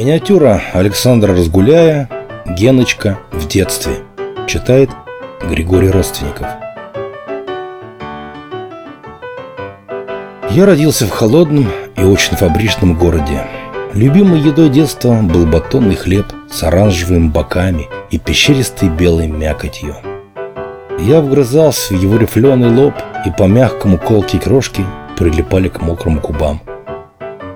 Миниатюра Александра Разгуляя «Геночка в детстве». Читает Григорий Родственников. Я родился в холодном и очень фабричном городе. Любимой едой детства был батонный хлеб с оранжевыми боками и пещеристой белой мякотью. Я вгрызался в его рифленый лоб, и по мягкому колке крошки прилипали к мокрым губам.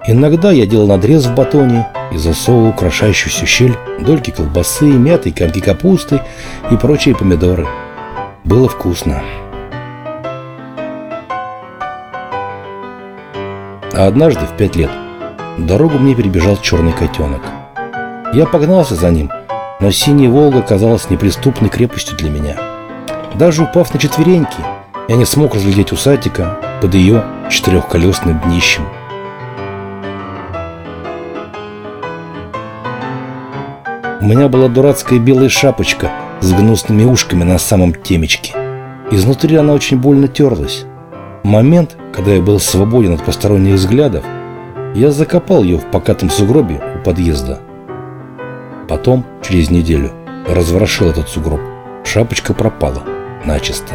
Иногда я делал надрез в батоне и засовывал украшающуюся щель дольки колбасы, мяты, комки капусты и прочие помидоры. Было вкусно. А однажды в пять лет дорогу мне перебежал черный котенок. Я погнался за ним, но синяя Волга казалась неприступной крепостью для меня. Даже упав на четвереньки, я не смог разглядеть усатика под ее четырехколесным днищем. У меня была дурацкая белая шапочка с гнусными ушками на самом темечке. Изнутри она очень больно терлась. Момент, когда я был свободен от посторонних взглядов, я закопал ее в покатом сугробе у подъезда. Потом, через неделю, разворошил этот сугроб. Шапочка пропала начисто.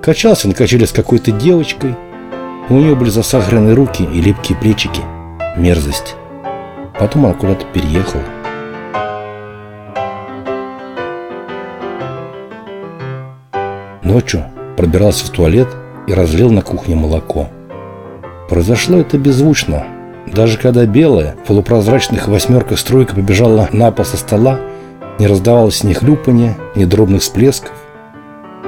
Качался на качеле с какой-то девочкой. У нее были засахаренные руки и липкие плечики. Мерзость. Потом она куда-то переехала. Ночью пробирался в туалет и разлил на кухне молоко. Произошло это беззвучно. Даже когда белая, в полупрозрачных восьмерках струйка побежала на пол со стола, не раздавалось ни хлюпания, ни дробных всплесков.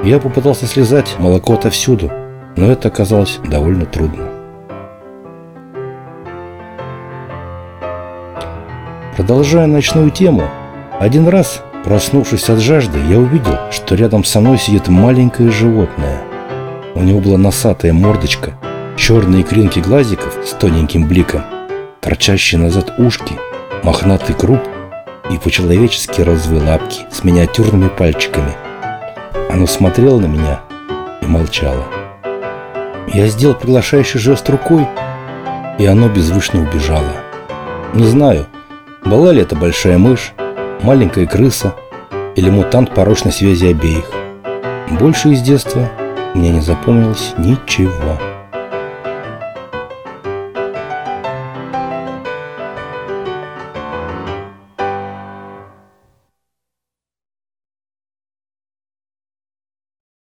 Я попытался слезать молоко отовсюду, но это оказалось довольно трудно. Продолжая ночную тему, один раз, проснувшись от жажды, я увидел, что рядом со мной сидит маленькое животное. У него была носатая мордочка, черные кринки глазиков с тоненьким бликом, торчащие назад ушки, мохнатый круп и по-человечески розовые лапки с миниатюрными пальчиками. Оно смотрело на меня и молчало. Я сделал приглашающий жест рукой, и оно беззвучно убежало. Не знаю, была ли это большая мышь, маленькая крыса или мутант порочной связи обеих? Больше из детства мне не запомнилось ничего.